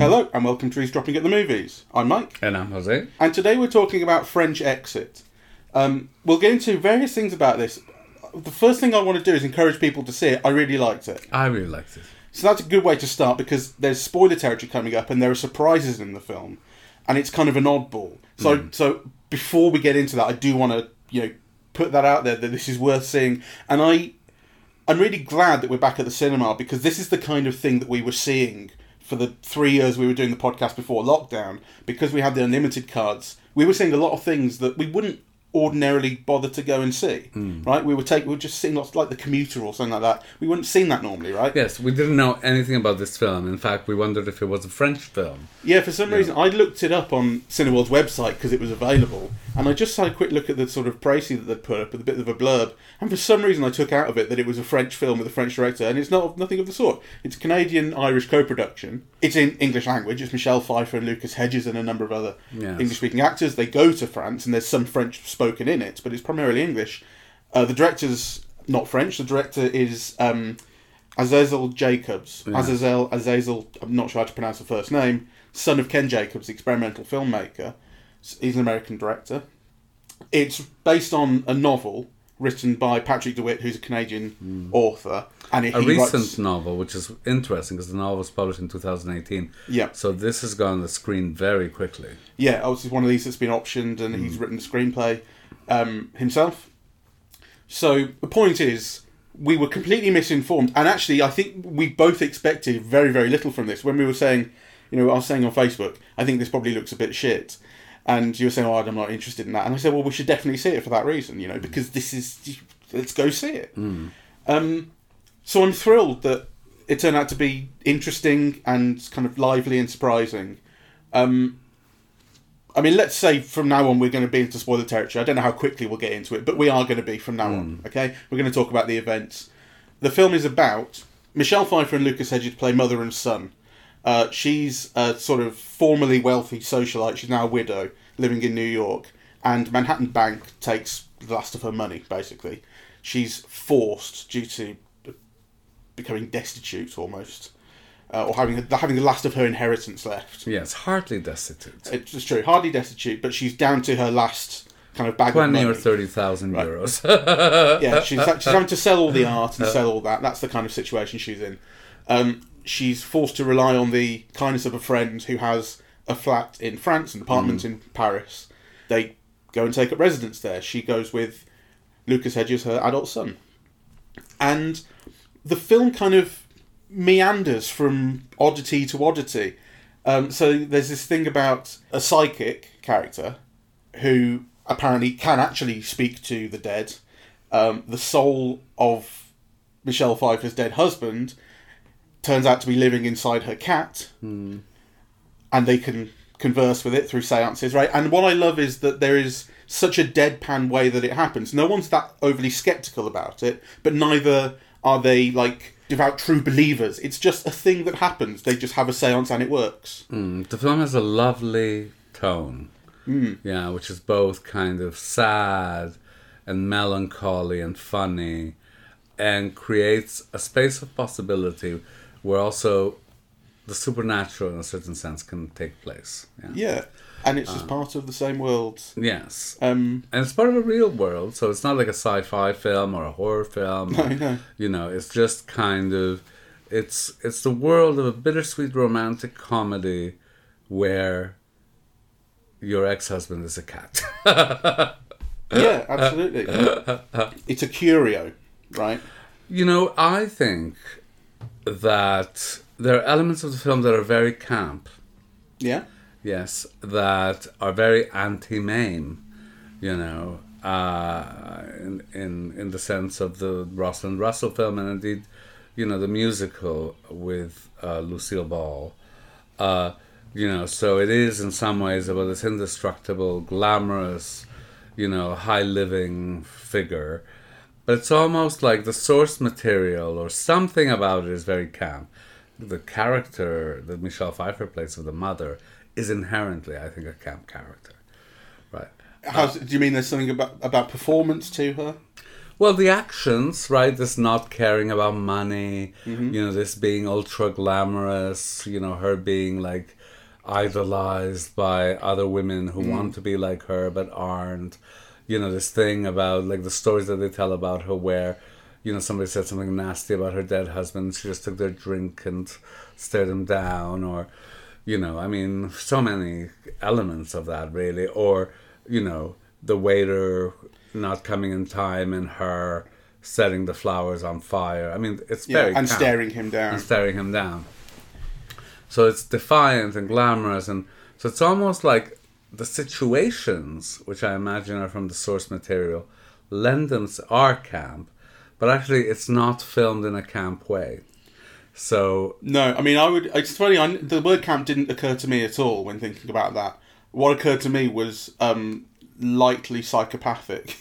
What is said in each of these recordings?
Hello, and welcome to Eavesdropping at the Movies. I'm Mike, And I'm Jose. and today we're talking about French Exit. Um, we'll get into various things about this. The first thing I want to do is encourage people to see it. I really liked it. I really liked it. So that's a good way to start because there's spoiler territory coming up and there are surprises in the film, and it's kind of an oddball. So, so before we get into that, I do want to you know put that out there that this is worth seeing, and I I'm really glad that we're back at the cinema because this is the kind of thing that we were seeing for the three years we were doing the podcast before lockdown. Because we had the unlimited cards, we were seeing a lot of things that we wouldn't ordinarily bother to go and see. Hmm. Right? We would take we were just seeing lots like the commuter or something like that. We wouldn't seen that normally, right? Yes, we didn't know anything about this film. In fact, we wondered if it was a French film. Yeah, for some reason, I looked it up on Cineworld's website because it was available, and I just had a quick look at the sort of précis that they'd put up with a bit of a blurb, and for some reason, I took out of it that it was a French film with a French director, and it's not nothing of the sort. It's Canadian-Irish co-production. It's in English language. It's Michelle Pfeiffer and Lucas Hedges and a number of other Yes. English-speaking actors. They go to France, and there's some French spoken in it, but it's primarily English. Uh, the director's not French. The director is. Um, Azazel Jacobs. Azazel, Azazel, I'm not sure how to pronounce the first name, son of Ken Jacobs, experimental filmmaker. He's an American director. It's based on a novel written by Patrick DeWitt, who's a Canadian author. And A recent writes, novel, which is interesting because the novel was published in 2018. Yeah. So this has gone on the screen very quickly. yeah, is one of these that's been optioned, and he's written the screenplay um, himself. So the point is, we were completely misinformed, and actually, I think we both expected very, very little from this. When we were saying, you know, I was saying on Facebook, I think this probably looks a bit shit, and you were saying, "Oh, I'm not interested in that," and I said, "Well, we should definitely see it for that reason, you know, because this is let's go see it." Um, so I'm thrilled that it turned out to be interesting and kind of lively and surprising. Um, I mean, let's say from now on we're going to be into spoiler territory. I don't know how quickly we'll get into it, but we are going to be from now on. Okay, we're going to talk about the events. The film is about Michelle Pfeiffer and Lucas Hedges play mother and son. Uh, she's a sort of formerly wealthy socialite. She's now a widow living in New York, and Manhattan Bank takes the last of her money. Basically, she's forced due to becoming destitute almost, uh, or having having the last of her inheritance left. Yes, hardly destitute. It's true, hardly destitute, but she's down to her last kind of bag of 20 money. or 30,000 euros. yeah, she's she's having to sell all the art and sell all that. That's the kind of situation she's in. Um, she's forced to rely on the kindness of a friend who has a flat in France, an apartment in Paris. They go and take up residence there. She goes with Lucas Hedges, her adult son, and the film kind of meanders from oddity to oddity. Um, so there's this thing about a psychic character who apparently can actually speak to the dead. Um, the soul of Michelle Pfeiffer's dead husband turns out to be living inside her cat, and they can converse with it through seances, right? And what I love is that there is such a deadpan way that it happens. No one's that overly skeptical about it, but neither are they like devout true believers. It's just a thing that happens. They just have a seance and it works. Mm, the film has a lovely tone. Yeah, which is both kind of sad and melancholy and funny and creates a space of possibility where also the supernatural in a certain sense can take place. Yeah. Yeah, and it's just part of the same world. Yes. Um, and it's part of a real world, so it's not like a sci-fi film or a horror film. No, no. You know, it's just kind of it's it's the world of a bittersweet romantic comedy where your ex-husband is a cat. yeah, absolutely. it's a curio, right? you know, I think that there are elements of the film that are very camp. Yeah. yes, that are very Auntie Mame, you know, uh, in, in in the sense of the Rosalind Russell film, and indeed, you know, the musical with uh, Lucille Ball. Uh, you know, so it is in some ways about this indestructible, glamorous, you know, high living figure. But it's almost like the source material or something about it is very camp. The character that Michelle Pfeiffer plays of the mother is inherently, I think, a camp character. Right. How's, do you mean there's something about about performance to her? Well, the actions, right? This not caring about money, Mm-hmm. you know, this being ultra glamorous, you know, her being like idolized by other women who Mm. want to be like her but aren't. You know, this thing about like the stories that they tell about her where, you know, somebody said something nasty about her dead husband, she just took their drink and stared him down, or, you know, I mean, so many elements of that really, or, you know, the waiter not coming in time and her setting the flowers on fire. I mean, it's Yeah, very and camp staring him down. and staring him down. So it's defiant and glamorous, and so it's almost like the situations, which I imagine are from the source material, lend them our camp, but actually it's not filmed in a camp way. So No, I mean, I would. It's funny. I, the word camp didn't occur to me at all when thinking about that. What occurred to me was um, lightly psychopathic.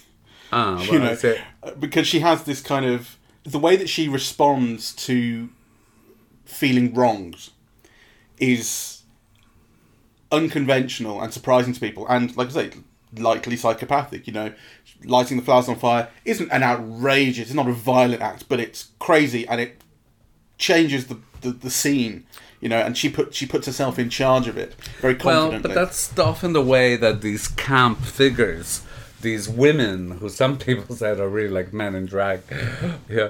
ah, well, you know, that's it. because she has this kind of the way that she responds to feeling wronged is unconventional and surprising to people, and like I say, likely psychopathic. You know, lighting the flowers on fire isn't an outrageous, it's not a violent act, but it's crazy and it changes the, the, the scene. You know, and she put she puts herself in charge of it very Well, confidently. but that's often the way that these camp figures, these women who some people said are really like men in drag, yeah,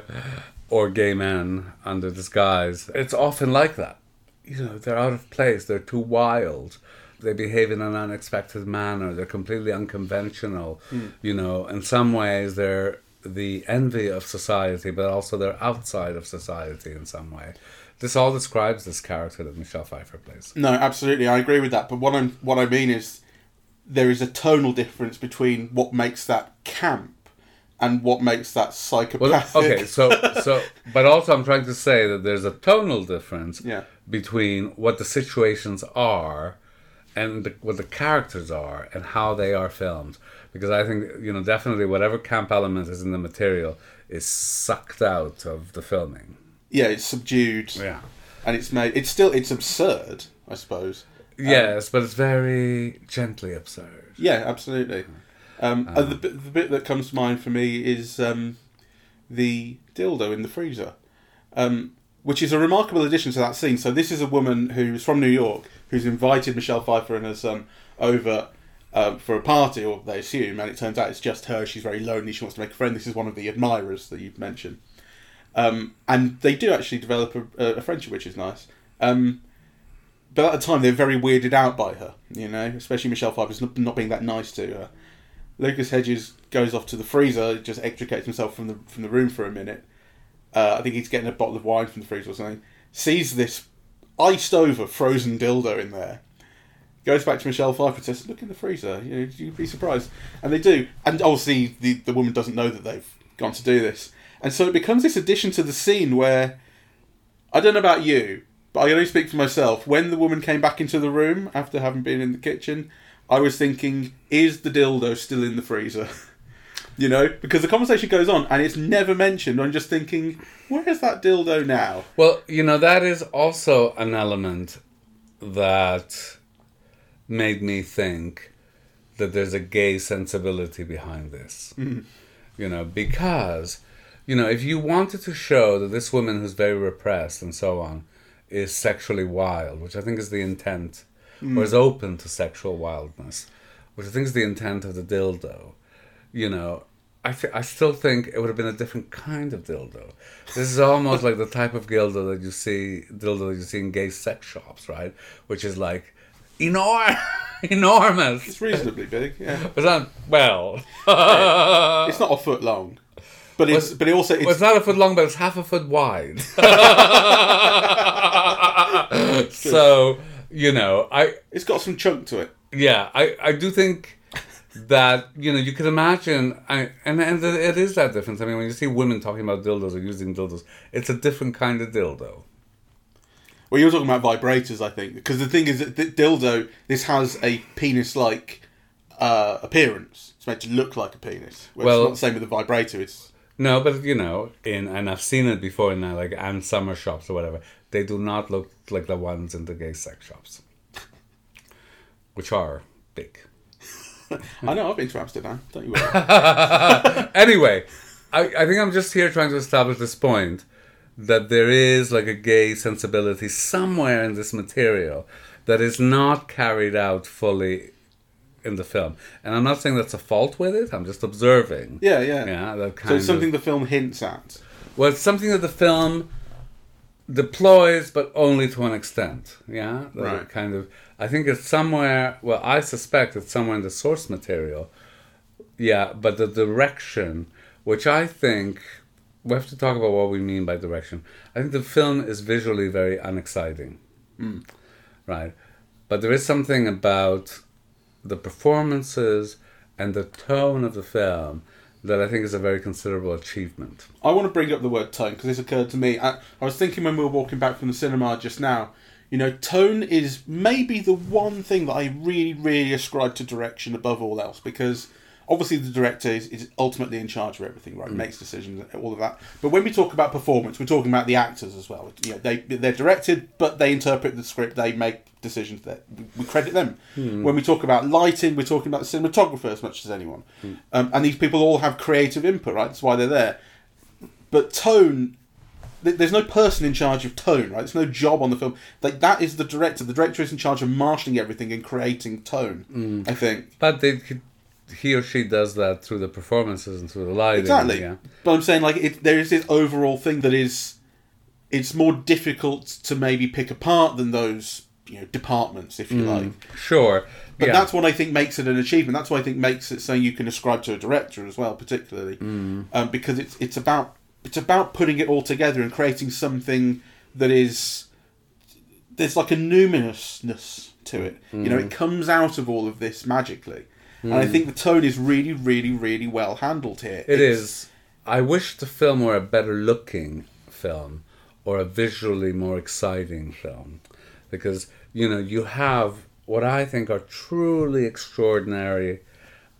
or gay men under disguise, it's often like that. You know, they're out of place, they're too wild, they behave in an unexpected manner, they're completely unconventional. Hmm. You know, in some ways, they're the envy of society, but also they're outside of society in some way. This all describes this character that Michelle Pfeiffer plays. No, absolutely, I agree with that. But what I'm what I mean is there is a tonal difference between what makes that camp and what makes that Well, psychopathic. okay, so so, but also I'm trying to say that there's a tonal difference Yeah. between what the situations are and the, what the characters are and how they are filmed. Because I think you know definitely whatever camp element is in the material is sucked out of the filming. yeah, it's subdued. Yeah. and it's made. It's still it's absurd, I suppose. Yes, but it's very gently absurd. Yeah, absolutely. Um, uh, the, bit- the bit that comes to mind for me is um, the dildo in the freezer, um, which is a remarkable addition to that scene. So this is a woman who's from New York who's invited Michelle Pfeiffer and her son over um, for a party, or they assume, and it turns out it's just her. She's very lonely. She wants to make a friend. This is one of the admirers that you've mentioned, um, and they do actually develop a, a friendship, which is nice. Um, but at the time, they're very weirded out by her, you know, especially Michelle Pfeiffer's not, not being that nice to her. Lucas Hedges goes off to the freezer, just extricates himself from the from the room for a minute. Uh, I think he's getting a bottle of wine from the freezer or something. Sees this iced over frozen dildo in there. Goes back to Michelle Pfeiffer and says, "Look in the freezer. You'd be surprised." And they do. And obviously, the the woman doesn't know that they've gone to do this, and so it becomes this addition to the scene where I don't know about you, but I only speak for myself. When the woman came back into the room after having been in the kitchen, I was thinking, is the dildo still in the freezer? you know, because the conversation goes on and it's never mentioned. I'm just thinking, where is that dildo now? Well, you know, that is also an element that made me think that there's a gay sensibility behind this. Mm-hmm. You know, because, you know, if you wanted to show that this woman who's very repressed and so on is sexually wild, which I think is the intent, mm. or is open to sexual wildness, which I think is the intent of the dildo, you know, I, th- I still think it would have been a different kind of dildo. This is almost like the type of dildo that you see dildo that you see in gay sex shops, right? Which is like enor- enormous. It's reasonably big, yeah. It's not well. it's not a foot long, but it's but it also Well, it's it's not a foot long, but it's half a foot wide. so you know, I it's got some chunk to it. yeah, I I do think that you know you could imagine, I, and and it is that difference. I mean, when you see women talking about dildos or using dildos, it's a different kind of dildo. Well, you're talking about vibrators, I think, because the thing is that the dildo this has a penis-like uh, appearance. It's meant to look like a penis. Well, it's not the same with the vibrator. It's No, but you know, in and I've seen it before in uh, like Ann Summer shops or whatever. They do not look like the ones in the gay sex shops, which are big. I know I've been to Amsterdam. Don't you worry. Anyway, I, I think I'm just here trying to establish this point that there is like a gay sensibility somewhere in this material that is not carried out fully in the film. And I'm not saying that's a fault with it. I'm just observing. Yeah, yeah. Yeah, that kind So it's something of, the film hints at. well, it's something that the film deploys, but only to an extent. Yeah, That Right. Kind of. I think it's somewhere. Well, I suspect it's somewhere in the source material. Yeah, but the direction, which I think we have to talk about what we mean by direction. I think the film is visually very unexciting, hmm. right? But there is something about the performances and the tone of the film that I think is a very considerable achievement. I want to bring up the word tone because this occurred to me. I, I was thinking when we were walking back from the cinema just now. You know, tone is maybe the one thing that I really, really ascribe to direction above all else because obviously the director is, is ultimately in charge of everything, right? Mm. Makes decisions, all of that. But when we talk about performance, we're talking about the actors as well. You know, they they're directed, but they interpret the script. They make decisions that we credit them. Hmm. When we talk about lighting, we're talking about the cinematographer as much as anyone. Hmm. Um, and these people all have creative input, right? That's why they're there. But tone there's no person in charge of tone, right? There's no job on the film. Like that is the director. The director is in charge of marshalling everything and creating tone. Hmm. I think But they, could- he or she does that through the performances and through the lighting. exactly. Yeah. But I'm saying like it, there is this overall thing that is it's more difficult to maybe pick apart than those you know departments, if you like. Sure. But yeah. that's what I think makes it an achievement. That's what I think makes it something you can ascribe to a director as well, particularly Mm. um, because it's it's about it's about putting it all together and creating something that is there's like a luminousness to it. You know, Mm. it comes out of all of this magically, and I think the tone is really, really, really well handled here. It It's- is. I wish the film were a better looking film or a visually more exciting film. Because, you know, you have what I think are truly extraordinary,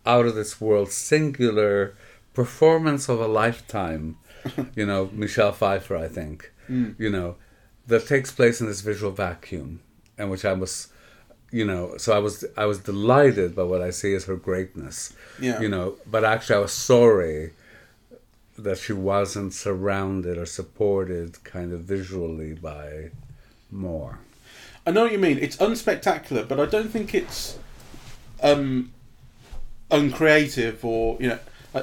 out of this world, singular performance of a lifetime. you know, Michelle Pfeiffer, I think. Hmm. You know, that takes place in this visual vacuum, and which I was you know so i was i was delighted by what i see as her greatness Yeah. you know but actually i was sorry that she wasn't surrounded or supported kind of visually by more I know what you mean. It's unspectacular, but I don't think it's um, uncreative or you know. I,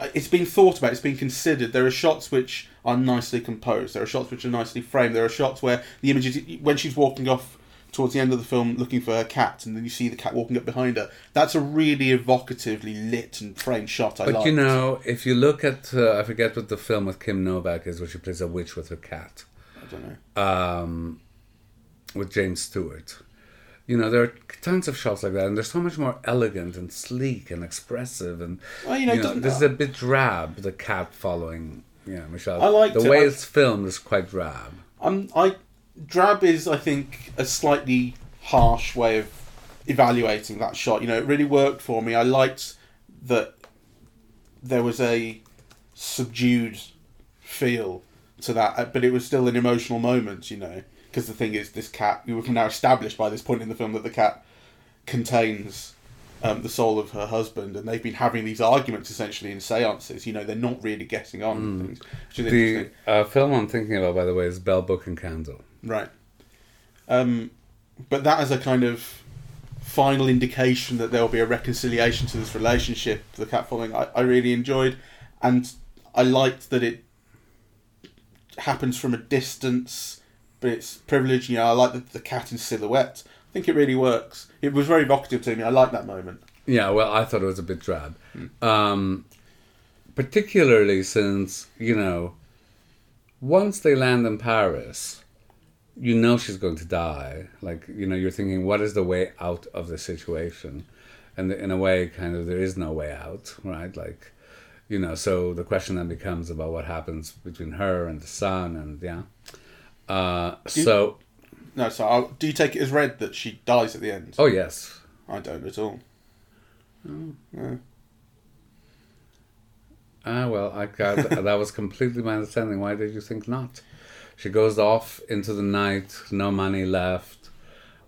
I, it's been thought about. It's been considered. There are shots which are nicely composed. There are shots which are nicely framed. There are shots where the images, when she's walking off towards the end of the film, looking for her cat, and then you see the cat walking up behind her. That's a really evocatively lit and framed shot. I but like. you know if you look at uh, i forget what the film with kim novak is where she plays a witch with her cat I don't know. um, with James Stewart. You know, there are tons of shots like that, and they're so much more elegant and sleek and expressive. And Well, you know, it doesn't- this is a bit drab. The cat following, yeah, Michelle. I like the it. way I- it's filmed is quite drab. I'm, I drab is, I think, a slightly harsh way of evaluating that shot. You know, it really worked for me. I liked that there was a subdued feel to that, uh, but it was still an emotional moment. You know, because the thing is, this cat. We have now established by this point in the film that the cat contains. Um, the soul of her husband, and they've been having these arguments essentially in seances. You know, they're not really getting on. with Things, which is The interesting. uh, film I'm thinking about, by the way, is Bell Book and Candle. Right. Um, but that as a kind of final indication that there will be a reconciliation to this relationship, the cat following, I, I really enjoyed. And I liked that it happens from a distance, but it's privileged. You know, I like the, the cat in silhouette. I think it really works. It was very evocative to me. I like that moment. Yeah, well, I thought it was a bit drab. Hmm. Um, particularly since, you know, once they land in Paris, you know she's going to die. Like, you know, you're thinking, what is the way out of the situation? And in a way, kind of, there is no way out, right? Like, you know, so the question then becomes about what happens between her and the son, and yeah. Uh, you- so, No, so I'll, do you take it as read that she dies at the end? oh, yes. I don't at all. Yeah. Ah, well, I got that was completely my understanding. Why did you think not? She goes off into the night, no money left.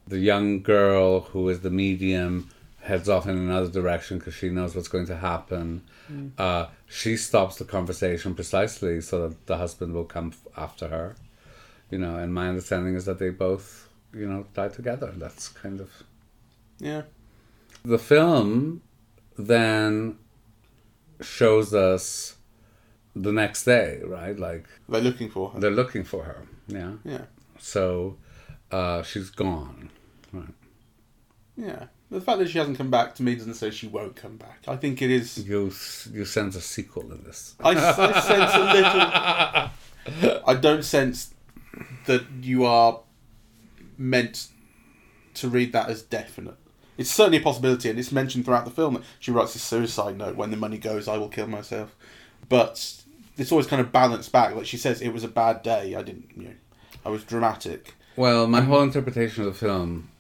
The young girl who is the medium heads off in another direction because she knows what's going to happen. Uh, she stops the conversation precisely so that the husband will come f- after her. You know, and my understanding is that they both, you know, die together. That's kind of Yeah. the film then shows us the next day, right? Like They're looking for her. they're looking for her. Yeah. Yeah. So uh, she's gone. Right. Yeah. The fact that she hasn't come back to me doesn't say she won't come back. I think it is. You you sense a sequel in this. I, I sense a little. I don't sense that you are meant to read that as definite. It's certainly a possibility, and it's mentioned throughout the film that she writes a suicide note when the money goes, I will kill myself. But it's always kind of balanced back. Like she says, it was a bad day. I didn't, you know, I was dramatic. Well, my whole interpretation of the film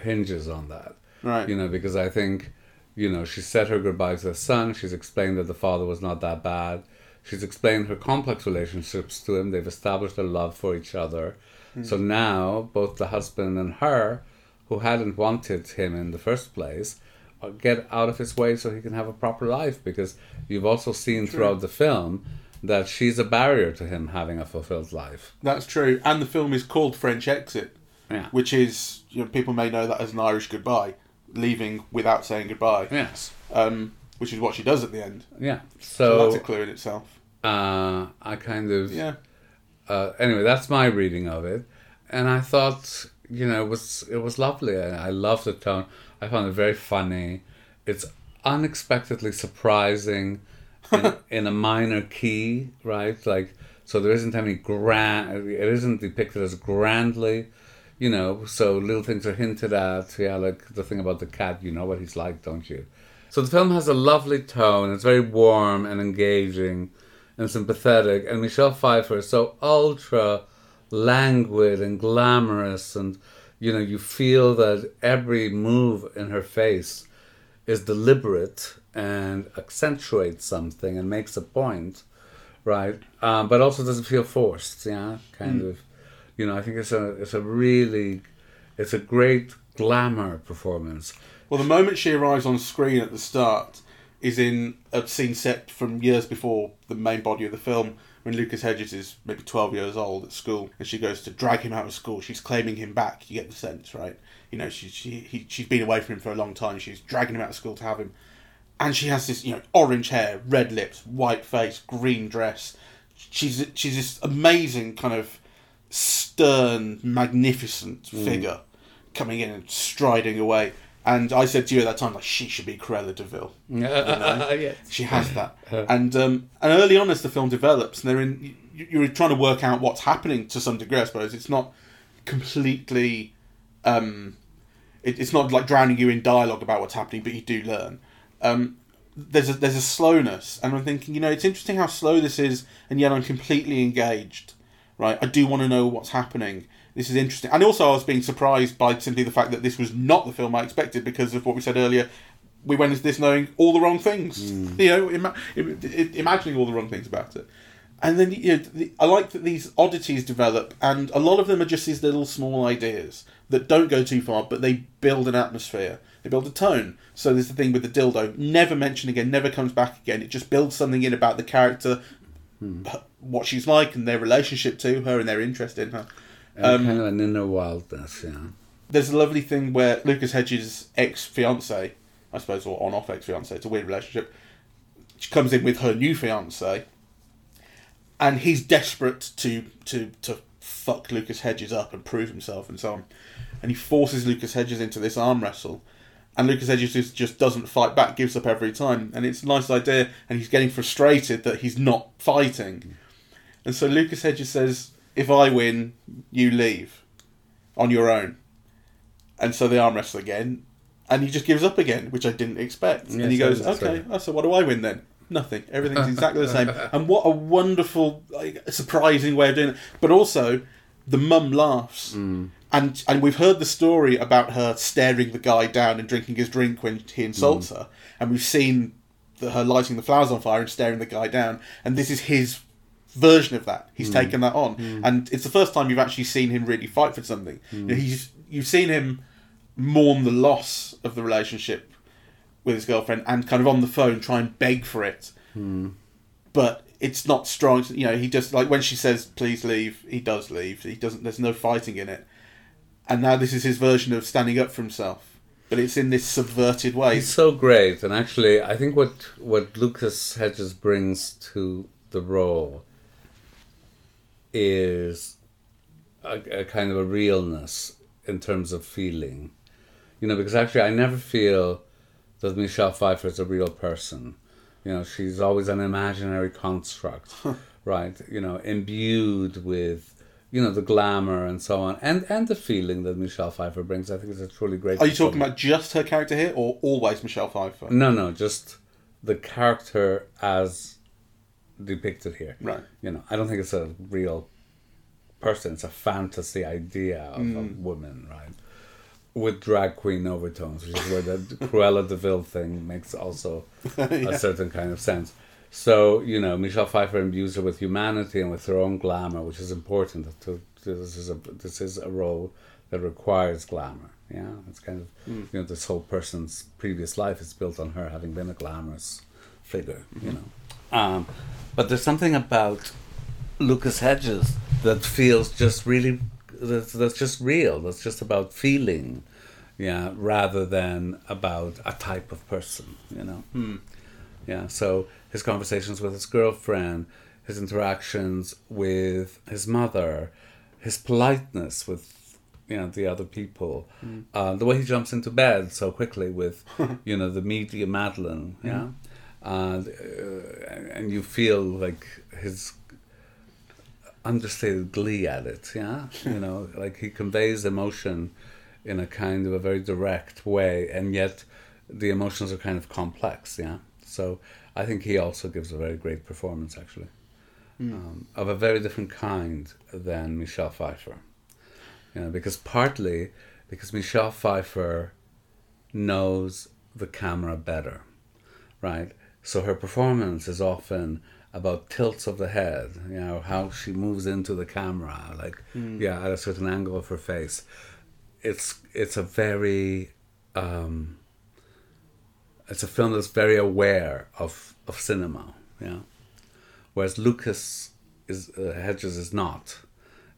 hinges on that. Right. You know, because I think, you know, she said her goodbye to her son. She's explained that the father was not that bad. She's explained her complex relationships to him. They've established a love for each other. So now, both the husband and her, who hadn't wanted him in the first place, uh, get out of his way so he can have a proper life. Because you've also seen throughout the film that she's a barrier to him having a fulfilled life. That's true. And the film is called French Exit, Yeah. which is, you know, people may know that as an Irish goodbye, leaving without saying goodbye, Yes. um, which is what she does at the end. Yeah. So, So, that's a clue in itself. uh, I kind of Yeah. uh, anyway, that's my reading of it, and I thought you know it was it was lovely. I, I loved the tone. I found it very funny. It's unexpectedly surprising in, a minor key, right? Like so, there isn't any grand. It isn't depicted as grandly. You know, so little things are hinted at. Yeah, like the thing about the cat. You know what he's like, don't you? So the film has a lovely tone. It's very warm and engaging and sympathetic. And Michelle Pfeiffer is so ultra languid and glamorous. And, you know, you feel that every move in her face is deliberate and accentuates something and makes a point, right? Um, but also doesn't feel forced, yeah, kind of. You know, I think it's a it's a really it's a great glamour performance. Well, the moment she arrives on screen at the start is in a scene set from years before the main body of the film, when Lucas Hedges is maybe 12 years old at school, and she goes to drag him out of school. She's claiming him back. You get the sense, right? You know, she, she, he, she's been away from him for a long time. She's dragging him out of school to have him. And she has this, you know, orange hair, red lips, white face, green dress. She's she's this amazing kind of stern, magnificent mm. figure coming in and striding away. And I said to you at that time, like, she should be Cruella de Vil. yes. She has that. and um, and early on, as the film develops, and they're in, you- you're trying to work out what's happening to some degree. I suppose it's not completely, um, it, it's not like drowning you in dialogue about what's happening, but you do learn. Um, there's a there's a slowness, and I'm thinking, you know, it's interesting how slow this is, and yet I'm completely engaged. Right, I do want to know what's happening. This is interesting, and also I was being surprised by simply the fact that this was not the film I expected because of what we said earlier. We went into this knowing all the wrong things, hmm. you know, ima- im- i- imagining all the wrong things about it. And then you know, the, I like that these oddities develop, and a lot of them are just these little small ideas that don't go too far, but they build an atmosphere. They build a tone. So there's the thing with the dildo, never mentioned again, never comes back again. It just builds something in about the character, h- what she's like, and their relationship to her, and their interest in her. Um, and kind of an inner wildness, yeah. There's a lovely thing where Lucas Hedges' ex fiance, I suppose, or on off ex fiance, it's a weird relationship. She comes in with her new fiance, and he's desperate to to to fuck Lucas Hedges up and prove himself and so on, and he forces Lucas Hedges into this arm wrestle, and Lucas Hedges just, just doesn't fight back, gives up every time, and it's a nice idea, and he's getting frustrated that he's not fighting, mm. and so Lucas Hedges says, "If I win, you leave, on your own," and so they arm wrestle again, and he just gives up again, which I didn't expect, and he goes, "Okay, oh, so what do I win then?" Nothing. Everything's exactly the same. And what a wonderful, like, surprising way of doing it. But also, the mum laughs. Mm. And and we've heard the story about her staring the guy down and drinking his drink when he insults Mm. her. And we've seen the, her lighting the flowers on fire and staring the guy down. And this is his version of that. Mm. He's taken that on. And it's the first time you've actually seen him really fight for something. Mm. You know, he's, you've seen him mourn the loss of the relationship with his girlfriend and kind of on the phone try and beg for it. But it's not strong. You know, he just like when she says please leave, he does leave. He doesn't. There's no fighting in it. And now this is his version of standing up for himself, but it's in this subverted way. He's so great, and actually, I think what what Lucas Hedges brings to the role is a, a kind of a realness in terms of feeling, you know. Because actually, I never feel that Michelle Pfeiffer is a real person. You know, she's always an imaginary construct, right? You know, imbued with you know the glamour and so on, and and the feeling that Michelle Pfeiffer brings. I think is a truly great. Are you talking about just her character here, or always Michelle Pfeiffer? No, no, just the character as depicted here. Right. You know, I don't think it's a real person. It's a fantasy idea of a mm. woman, right? With drag queen overtones, which is where the Cruella de Vil thing makes also a certain kind of sense. So you know, Michelle Pfeiffer imbues her with humanity and with her own glamour, which is important. To, to this is a this is a role that requires glamour. Yeah, it's kind of mm. you know this whole person's previous life is built on her having been a glamorous figure. You mm-hmm. know, um, but there's something about Lucas Hedges that feels just really that's, that's just real. That's just about feeling, yeah, rather than about a type of person. You know. Yeah, so his conversations with his girlfriend, his interactions with his mother, his politeness with you know the other people, uh, the way he jumps into bed so quickly with you know the media Madeline, yeah, and uh, and you feel like his understated glee at it, yeah, you know, like he conveys emotion in a kind of a very direct way, and yet the emotions are kind of complex, yeah. So I think he also gives a very great performance, actually, um, of a very different kind than Michelle Pfeiffer. You know, because partly because Michelle Pfeiffer knows the camera better, right? So her performance is often about tilts of the head, you know, how she moves into the camera, like yeah, at a certain angle of her face. It's it's a very um, it's a film that's very aware of, of cinema, yeah. Whereas Lucas is uh, Hedges is not.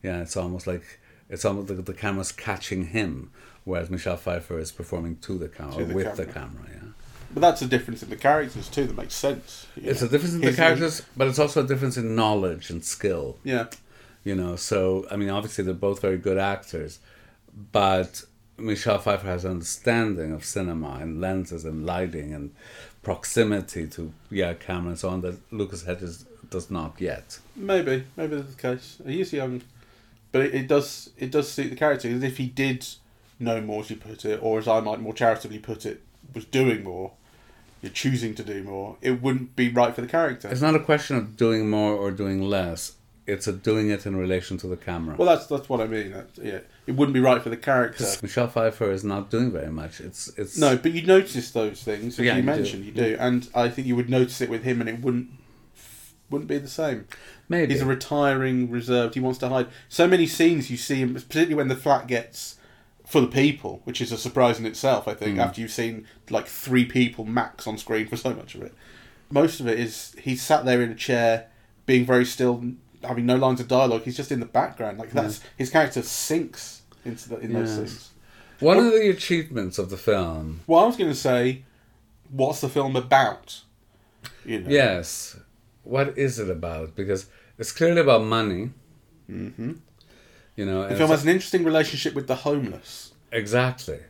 Yeah, it's almost like it's almost like the camera's catching him, whereas Michelle Pfeiffer is performing to the camera To the with the camera. camera. Yeah, But that's a difference in the characters too that makes sense. you it's a difference in the His- characters, but it's also a difference in knowledge and skill. Yeah. you know so i mean obviously they're both very good actors but michelle pfeiffer has understanding of cinema and lenses and lighting and proximity to yeah camera and so on that lucas hedges does not yet Maybe, maybe that's the case. He is young, but it, it does it does suit the character. As if he did know more, as you put it, or as I might more charitably put it, was doing more, you're choosing to do more. It wouldn't be right for the character. it's not a question of doing more or doing less it's a doing it in relation to the camera Well, that's that's what I mean. That, yeah, it wouldn't be right for the character. michelle pfeiffer is not doing very much it's it's No, but you notice those things, as Yeah, you, you do. mentioned, you do, and I think you would notice it with him, and it wouldn't wouldn't be the same. maybe He's a retiring, reserved. He wants to hide. So many scenes you see him, particularly when the flat gets full the people, which is a surprise in itself. I think after you've seen like three people max on screen for so much of it, most of it is he's sat there in a chair, being very still, having no lines of dialogue. He's just in the background. Like that's his character sinks into the, in those scenes. one of the achievements of the film Well, I was going to say, what's the film about? You know. Yes. What is it about? Because it's clearly about money. Mm-hmm. You know, The film it's- has an interesting relationship with the homeless. exactly,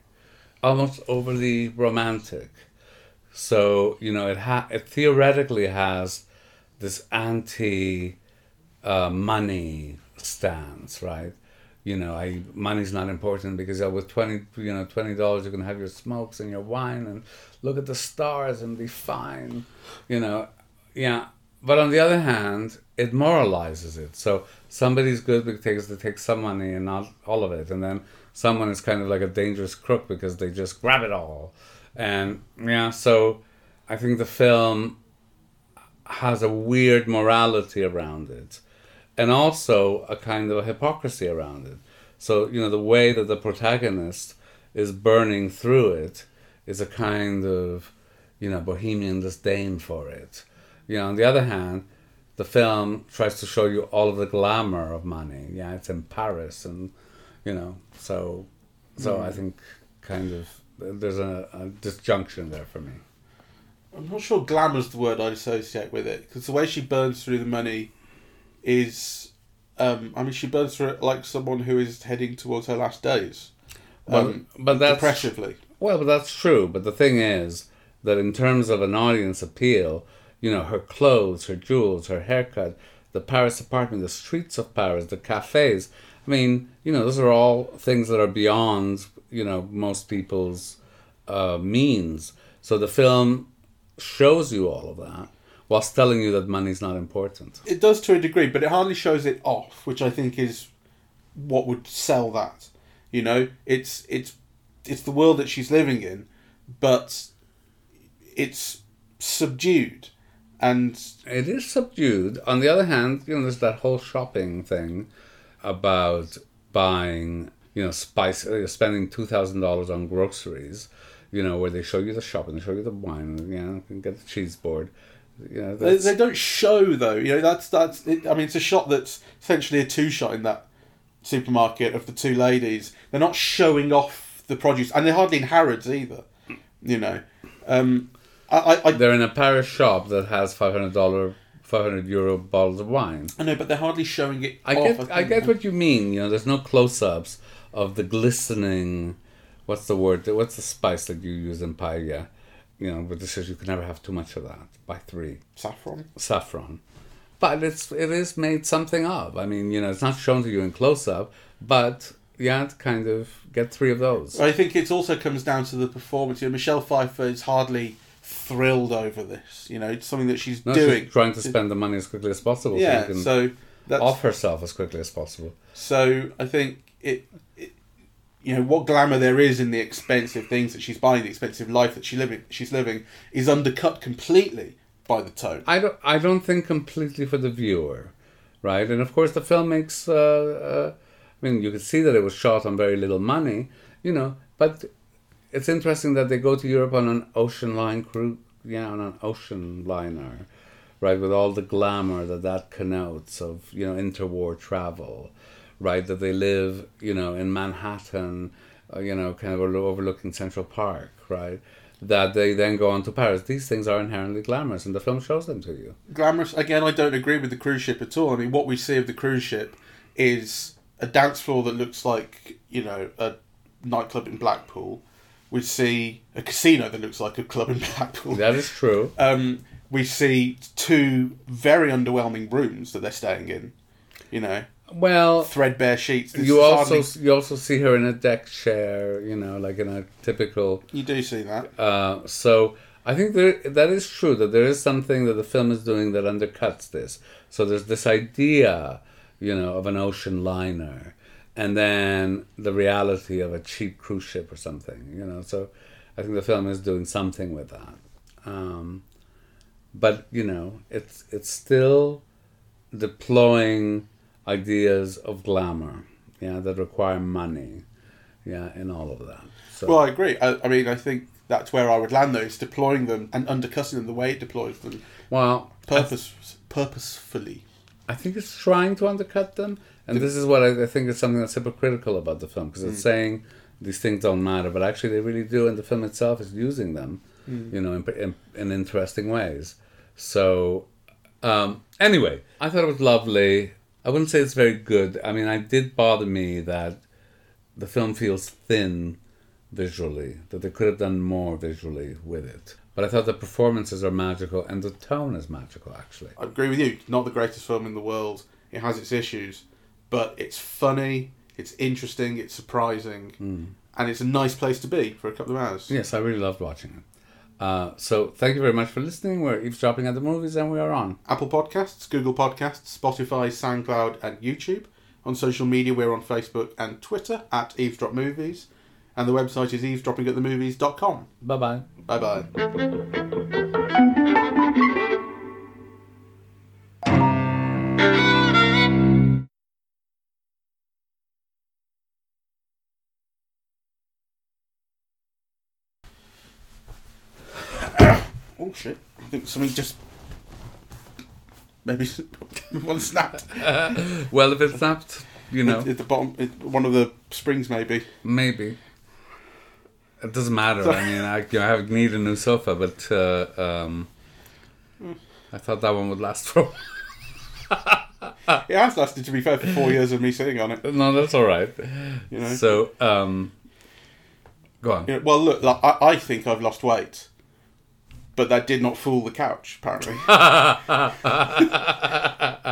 almost overly romantic. So you know, it ha- it theoretically has this anti uh, money stance, right? You know, I money's not important because uh, with twenty, you know, twenty dollars you can have your smokes and your wine and look at the stars and be fine. You know, yeah. But on the other hand, it moralizes it. So somebody's good because they take some money and not all of it, and then someone is kind of like a dangerous crook because they just grab it all. And yeah, so I think the film has a weird morality around it and also a kind of a hypocrisy around it. So, you know, the way that the protagonist is burning through it is a kind of you know, bohemian disdain for it. You know, on the other hand, the film tries to show you all of the glamour of money. Yeah, it's in Paris, and you know, so so I think kind of there's a, a disjunction there for me. I'm not sure glamour's the word I'd associate with it because the way she burns through the money is, um, I mean, she burns through it like someone who is heading towards her last days. Um, but that's depressively. Well, but that's true. But the thing is that in terms of an audience appeal, you know, her clothes, her jewels, her haircut, the Paris apartment, the streets of Paris, the cafes. I mean, you know, those are all things that are beyond, you know, most people's uh, means. So the film shows you all of that whilst telling you that money's not important. It does to a degree, but it hardly shows it off, which I think is what would sell that. You know, it's it's it's the world that she's living in, but it's subdued and It is subdued. On the other hand, you know, there's that whole shopping thing about buying, you know, spice, uh, spending two thousand dollars on groceries. You know, where they show you the shop and they show you the wine, and, you know, you get the cheese board. You know, they, they don't show though. You know, that's that's. It, I mean, it's a shot that's essentially a two shot in that supermarket of the two ladies. They're not showing off the produce, and they're hardly in Harrods either. You know, um, I, I, I they're in a Paris shop that has five hundred dollar, five hundred euro bottles of wine. I know, but they're hardly showing it. I off, get, I, think. get what you mean. You know, there's no close-ups of the glistening. What's the word? What's the spice that you use in paella? You know, but this says you can never have too much of that. By three, saffron. saffron. But it's it is made something of. I mean, you know, it's not shown to you in close-up, but yeah, to kind of get three of those. I think it also comes down to the performance. You know, Michelle Pfeiffer is hardly thrilled over this. You know, it's something that she's No, doing. she's trying to spend the money as quickly as possible. yeah, so, so that's off herself as quickly as possible. So I think it, it, you know, what glamour there is in the expensive things that she's buying, the expensive life that she living, she's living, is undercut completely by the tone. I don't. I don't think completely for the viewer, right? And of course, the film makes. Uh, uh, I mean, you could see that it was shot on very little money, you know. But it's interesting that they go to Europe on an ocean line cruise, yeah, on an ocean liner, right, with all the glamour that that connotes of you know interwar travel, right? That they live, you know, in Manhattan, uh, you know, kind of overlooking Central Park, right? That they then go on to Paris. These things are inherently glamorous, and the film shows them to you. Glamorous. Again, I don't agree with the cruise ship at all. I mean, what we see of the cruise ship is a dance floor that looks like you know a nightclub in Blackpool. We see a casino that looks like a club in Blackpool. That is true. Um, we see two very underwhelming rooms that they're staying in. You know, Well, threadbare sheets. This you also hardly- you also see her in a deck chair, you know, like in a typical. you do see that. Uh, so I think there that is true that there is something that the film is doing that undercuts this. So there's this idea, you know, of an ocean liner, and then the reality of a cheap cruise ship or something, you know. So I think the film is doing something with that. Um, but you know, it's it's still deploying ideas of glamour, yeah, that require money, yeah, and all of that. So Well, I agree. I, I mean, I think that's where I would land though, is deploying them and undercutting them the way it deploys them well, purpose, purposefully. I think it's trying to undercut them, and this is what I, I think is something that's hypocritical about the film because it's saying these things don't matter, but actually they really do, and the film itself is using them, you know, in, in, in interesting ways. So, um, anyway, I thought it was lovely. I wouldn't say it's very good. I mean, it did bother me that the film feels thin visually, that they could have done more visually with it. But I thought the performances are magical and the tone is magical, actually. I agree with you. Not the greatest film in the world. It has its issues, but it's funny, it's interesting, it's surprising, and it's a nice place to be for a couple of hours. Yes, I really loved watching it. Uh, so thank you very much for listening. We're eavesdropping at the movies, and we are on. Apple Podcasts, Google Podcasts, Spotify, SoundCloud, and YouTube. On social media, we're on Facebook and Twitter at Eavesdrop Movies, and the website is eavesdroppingatthemovies.com. Bye bye. Bye bye. Shit! I think something just maybe one snapped Well, if it snapped, you know, at the bottom. It, one of the springs, maybe. maybe. It doesn't matter. I mean, I, you know, I need a new sofa, but uh, um, I thought that one would last for. It has lasted, to be fair, for four years of me sitting on it. no, that's all right. You know. So, um, go on. You know, well, look, like, I, I think I've lost weight, but that did not fool the couch. Apparently.